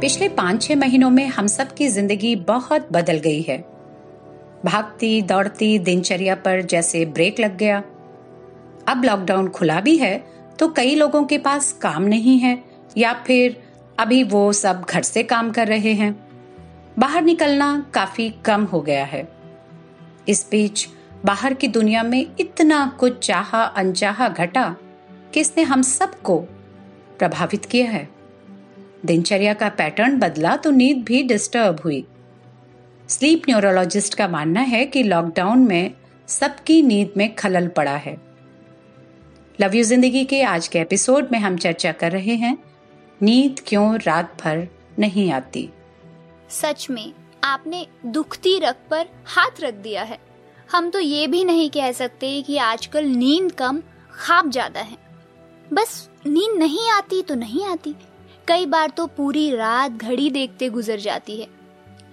पिछले पाँच छह महीनों में हम सब की ज़िंदगी बहुत बदल गई है। भागती, दौड़ती, दिनचर्या पर जैसे ब्रेक लग गया। अब लॉकडाउन खुला भी है तो कई लोगों के पास काम नहीं है, या फिर अभी वो सब घर से काम कर रहे हैं। बाहर निकलना काफ़ी कम हो गया है। इस बीच बाहर की दुनिया में इतना कुछ चाहा अनचाहा घटा कि इसने हम सबको प्रभावित किया है? दिनचर्या का पैटर्न बदला तो नींद भी डिस्टर्ब हुई। स्लीप न्यूरोलॉजिस्ट का मानना है कि लॉकडाउन में सबकी नींद में खलल पड़ा है। लव यू ज़िंदगी के आज के एपिसोड में हम चर्चा कर रहे हैं, नींद क्यों रात भर नहीं आती? सच में, आपने दुखती रख पर हाथ रख दिया है। हम तो ये भी नहीं कह सकते कि आजकल नींद कम, खाब ज़्यादा है। बस नींद नहीं आती तो नहीं आती। कई बार तो पूरी रात घड़ी देखते गुजर जाती है।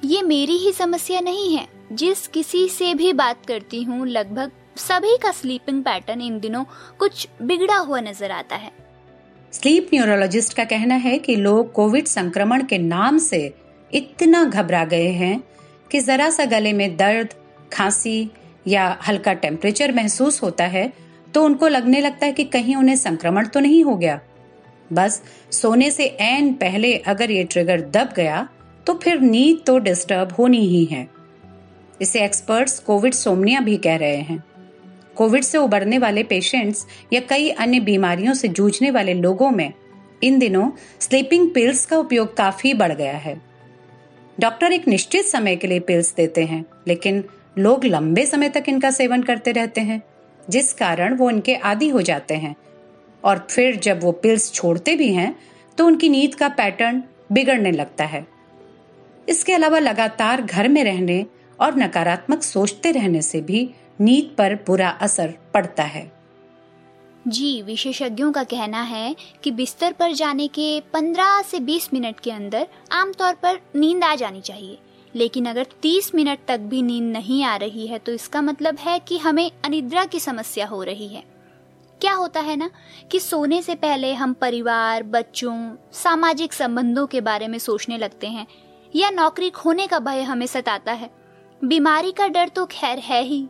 ये मेरी ही समस्या नहीं है। जिस किसी से भी बात करती हूँ, लगभग सभी का स्लीपिंग पैटर्न इन दिनों कुछ बिगड़ा हुआ नज़र आता है। स्लीप न्यूरोलॉजिस्ट का कहना है कि लोग कोविड संक्रमण के नाम से इतना घबरा गए हैं कि जरा सा गले में दर्द, खांसी या हल्का टेम्परेचर महसूस होता है तो उनको लगने लगता है कि कहीं उन्हें संक्रमण तो नहीं हो गया। बस, सोने से एन पहले अगर ये ट्रिगर दब गया तो फिर नींद तो डिस्टर्ब होनी ही है। इसे एक्सपर्ट्स कोविड सोमनिया भी कह रहे हैं। कोविड से उबरने वाले पेशेंट्स या कई अन्य बीमारियों से जूझने वाले लोगों में इन दिनों स्लीपिंग पिल्स का उपयोग काफ़ी बढ़ गया है। डॉक्टर एक निश्चित समय के लिए पिल्स देते हैं, लेकिन लोग लंबे समय तक इनका सेवन करते रहते हैं, जिस कारण वो इनके आदि हो जाते हैं और फिर जब वो पिल्स छोड़ते भी हैं तो उनकी नींद का पैटर्न बिगड़ने लगता है। इसके अलावा लगातार घर में रहने और नकारात्मक सोचते रहने से भी नींद पर बुरा असर पड़ता है। जी, विशेषज्ञों का कहना है कि बिस्तर पर जाने के 15 से 20 मिनट के अंदर आमतौर पर नींद आ जानी चाहिए। लेकिन अगर 30 मिनट तक भी नींद नहीं आ रही है तो इसका मतलब है कि हमें अनिद्रा की समस्या हो रही है। क्या होता है ना कि सोने से पहले हम परिवार, बच्चों, सामाजिक संबंधों के बारे में सोचने लगते हैं, या नौकरी खोने का भय हमें सताता है। बीमारी का डर तो खैर है ही।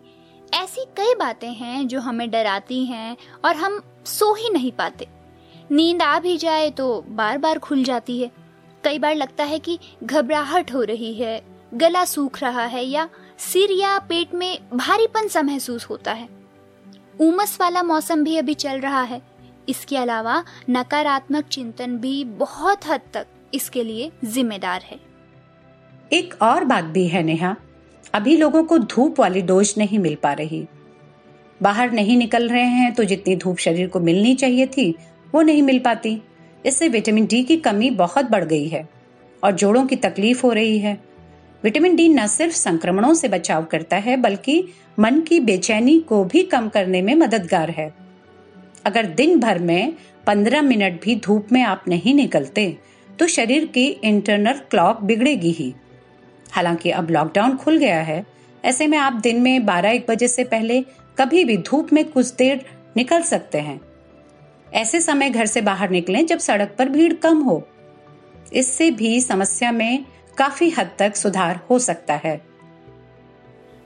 ऐसी कई बातें हैं जो हमें डराती हैं और हम सो ही नहीं पाते। नींद आ भी जाए तो बार बार खुल जाती है। कई बार लगता है कि घबराहट हो रही है, गला सूख रहा है या सिर या पेट में भारीपन सा महसूस होता है। उमस वाला मौसम भी अभी चल रहा है। इसके अलावा नकारात्मक चिंतन भी बहुत हद तक इसके लिए जिम्मेदार है। एक और बात भी है नेहा, अभी लोगों को धूप वाली डोज नहीं मिल पा रही। बाहर नहीं निकल रहे हैं तो जितनी धूप शरीर को मिलनी चाहिए थी, वो नहीं मिल पाती। इससे विटामिन डी की कमी बहुत बढ़ गई है और जोड़ों की तकलीफ़ हो रही है। विटामिन डी न सिर्फ़ संक्रमणों से बचाव करता है, बल्कि मन की बेचैनी को भी कम करने में मददगार है। अगर दिन भर में पंद्रह मिनट भी धूप में आप नहीं निकलते तो शरीर की इंटरनल क्लॉक बिगड़ेगी ही। हालाँकि अब लॉकडाउन खुल गया है, ऐसे में आप दिन में बारह एक बजे से पहले कभी भी धूप में कुछ देर निकल सकते हैं। ऐसे समय घर से बाहर निकलें जब सड़क पर भीड़ कम हो। इससे भी समस्या में काफ़ी हद तक सुधार हो सकता है।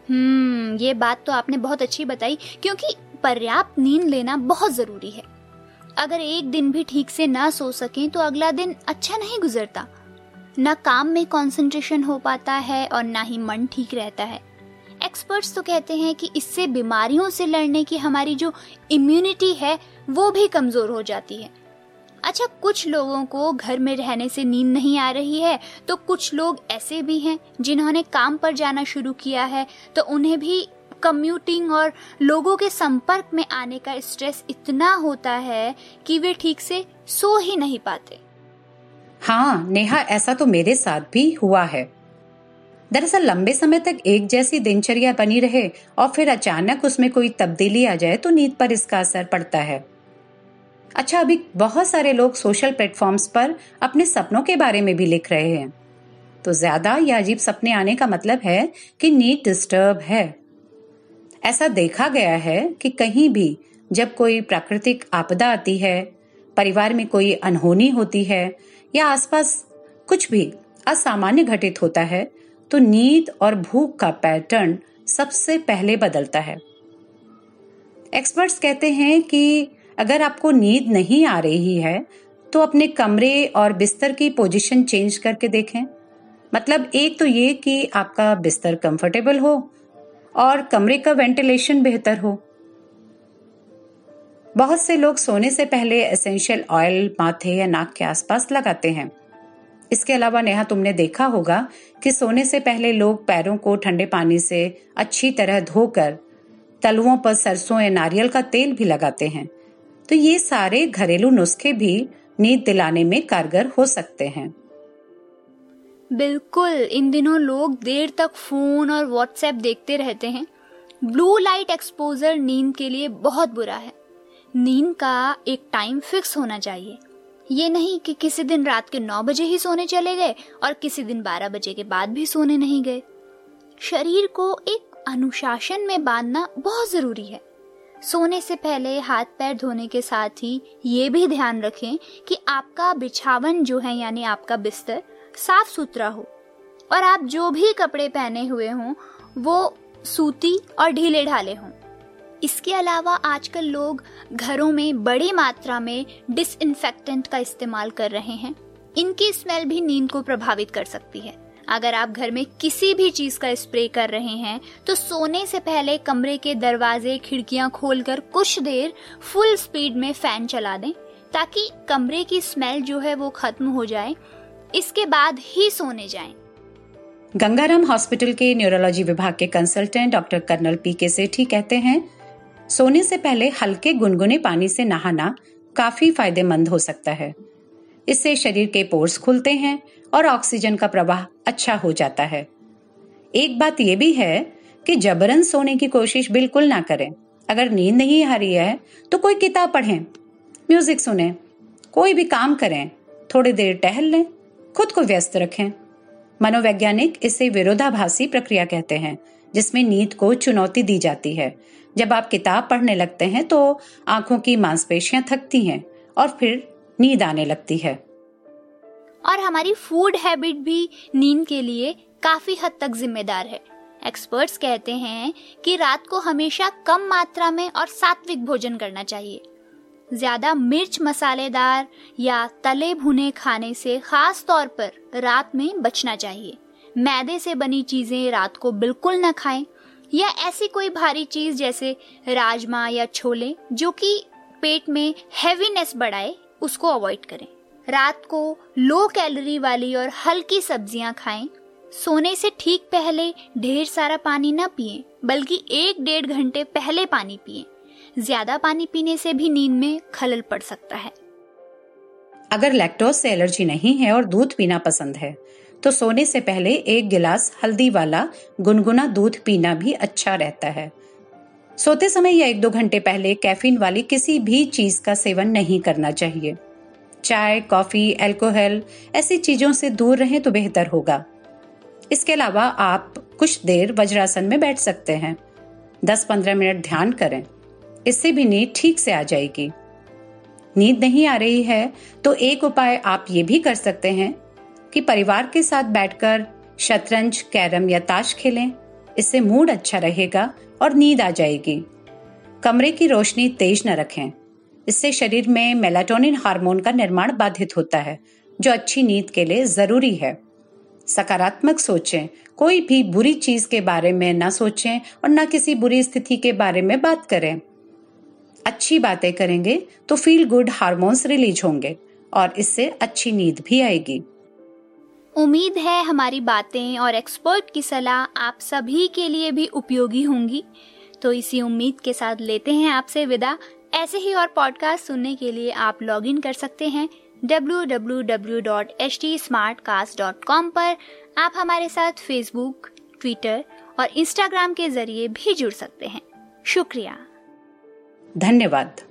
हम्म ये बात तो आपने बहुत अच्छी बताई, क्योंकि पर्याप्त नींद लेना बहुत ज़रूरी है। अगर एक दिन भी ठीक से ना सो सकें तो अगला दिन अच्छा नहीं गुजरता। न काम में कंसंट्रेशन हो पाता है और ना ही मन ठीक रहता है। एक्सपर्ट्स तो कहते हैं कि इससे बीमारियों से लड़ने की हमारी जो इम्यूनिटी है, वो भी कमज़ोर हो जाती है। अच्छा कुछ लोगों को घर में रहने से नींद नहीं आ रही है तो कुछ लोग ऐसे भी हैं जिन्होंने काम पर जाना शुरू किया है तो उन्हें भी कम्यूटिंग और लोगों के संपर्क में आने का स्ट्रेस इतना होता है कि वे ठीक से सो ही नहीं पाते। हाँ नेहा, ऐसा तो मेरे साथ भी हुआ है। दरअसल लंबे समय तक एक जैसी दिनचर्या बनी रहे और फिर अचानक उसमें कोई तब्दीली आ जाए तो नींद पर इसका असर पड़ता है। अच्छा अभी बहुत सारे लोग सोशल प्लेटफॉर्म्स पर अपने सपनों के बारे में भी लिख रहे हैं। तो ज़्यादा या अजीब सपने आने का मतलब है कि नींद डिस्टर्ब है। ऐसा देखा गया है कि कहीं भी जब कोई प्राकृतिक आपदा आती है, परिवार में कोई अनहोनी होती है या आसपास कुछ भी असामान्य घटित होता है तो नींद और भूख का पैटर्न सबसे पहले बदलता है। एक्सपर्ट्स कहते हैं कि अगर आपको नींद नहीं आ रही है तो अपने कमरे और बिस्तर की पोजीशन चेंज करके देखें। मतलब एक तो ये कि आपका बिस्तर कंफर्टेबल हो और कमरे का वेंटिलेशन बेहतर हो। बहुत से लोग सोने से पहले एसेंशियल ऑयल, माथे या नाक के आसपास लगाते हैं। इसके अलावा नेहा, तुमने देखा होगा कि सोने से पहले लोग पैरों को ठंडे पानी से अच्छी तरह धोकर तलुओं पर सरसों या नारियल का तेल भी लगाते हैं। तो ये सारे घरेलू नुस्खे भी नींद दिलाने में कारगर हो सकते हैं। बिल्कुल, इन दिनों लोग देर तक फ़ोन और व्हाट्सएप देखते रहते हैं। ब्लू लाइट एक्सपोजर नींद के लिए बहुत बुरा है। नींद का एक टाइम फिक्स होना चाहिए। ये नहीं कि किसी दिन रात के नौ बजे ही सोने चले गए और किसी दिन बारह बजे के बाद भी सोने नहीं गए। शरीर को एक अनुशासन में बांधना बहुत ज़रूरी है। सोने से पहले हाथ पैर धोने के साथ ही ये भी ध्यान रखें कि आपका बिछावन जो है, यानी आपका बिस्तर, साफ़ सुथरा हो। और आप जो भी कपड़े पहने हुए हों, वो सूती और ढीले ढाले हों। इसके अलावा आजकल लोग घरों में बड़ी मात्रा में डिसइंफेक्टेंट का इस्तेमाल कर रहे हैं। इनकी स्मेल भी नींद को प्रभावित कर सकती है। अगर आप घर में किसी भी चीज़ का स्प्रे कर रहे हैं तो सोने से पहले कमरे के दरवाजे, खिड़कियाँ खोलकर कुछ देर फुल स्पीड में फ़ैन चला दें, ताकि कमरे की स्मेल जो है वो खत्म हो जाए इसके बाद ही सोने जाएँ। गंगाराम हॉस्पिटल के न्यूरोलॉजी विभाग के कंसल्टेंट डॉक्टर कर्नल पी के सेठी कहते हैं, सोने से पहले हल्के गुनगुने पानी से नहाना काफ़ी फ़ायदेमंद हो सकता है इससे शरीर के पोर्स खुलते हैं और ऑक्सीजन का प्रवाह अच्छा हो जाता है। एक बात यह भी है कि जबरन सोने की कोशिश बिल्कुल ना करें। अगर नींद नहीं आ रही है तो कोई किताब पढ़ें, म्यूज़िक सुने, कोई भी काम करें, थोड़ी देर टहल लें, खुद को व्यस्त रखें। मनोवैज्ञानिक इसे विरोधाभासी प्रक्रिया कहते हैं, जिसमें नींद को चुनौती दी जाती है। जब आप किताब पढ़ने लगते हैं तो आँखों की मांसपेशियाँ थकती हैं और फिर नींद आने लगती है। और हमारी फ़ूड हैबिट भी नींद के लिए काफ़ी हद तक जिम्मेदार है। एक्सपर्ट्स कहते हैं कि रात को हमेशा कम मात्रा में और सात्विक भोजन करना चाहिए। ज़्यादा मिर्च मसालेदार या तले भुने खाने से खास तौर पर रात में बचना चाहिए। मैदे से बनी चीज़ें रात को बिल्कुल न खाएँ या ऐसी कोई भारी चीज़ जैसे राजमा या छोले जो कि पेट में हैवीनेस बढ़ाए उसको अवॉइड करें। रात को लो कैलोरी वाली और हल्की सब्ज़ियाँ खाएँ। सोने से ठीक पहले ढेर सारा पानी ना पिए, बल्कि एक डेढ़ घंटे पहले पानी पिए। ज़्यादा पानी पीने से भी नींद में खलल पड़ सकता है। अगर लैक्टोज से एलर्जी नहीं है और दूध पीना पसंद है तो सोने से पहले एक गिलास हल्दी वाला गुनगुना दूध पीना भी अच्छा रहता है। सोते समय या एक दो घंटे पहले कैफीन वाली किसी भी चीज़ का सेवन नहीं करना चाहिए। चाय, कॉफ़ी एल्कोहल ऐसी चीज़ों से दूर रहें तो बेहतर होगा। इसके अलावा आप कुछ देर वज्रासन में बैठ सकते हैं। 10-15 मिनट ध्यान करें। इससे भी नींद ठीक से आ जाएगी। नींद नहीं आ रही है तो एक उपाय आप ये भी कर सकते हैं कि परिवार के साथ बैठकर शतरंज, कैरम या ताश खेलें। इससे मूड अच्छा रहेगा और नींद आ जाएगी। कमरे की रोशनी तेज न रखें। इससे शरीर में मेलाटोनिन हार्मोन का निर्माण बाधित होता है, जो अच्छी नींद के लिए ज़रूरी है। सकारात्मक सोचें, कोई भी बुरी चीज़ के बारे में न सोचें और न किसी बुरी स्थिति के बारे में बात करें। अच्छी बातें करेंगे तो फील गुड हार्मोन्स रिलीज़ होंगे और इससे अच्छी नींद भी आएगी। उम्मीद है हमारी बातें और एक्सपर्ट की सलाह आप सभी के लिए भी उपयोगी होंगी। तो इसी उम्मीद के साथ लेते हैं आपसे विदा। ऐसे ही और पॉडकास्ट सुनने के लिए आप लॉग इन कर सकते हैं www.htsmartcast.com पर। आप हमारे साथ फेसबुक ट्विटर और इंस्टाग्राम के ज़रिए भी जुड़ सकते हैं। शुक्रिया। धन्यवाद।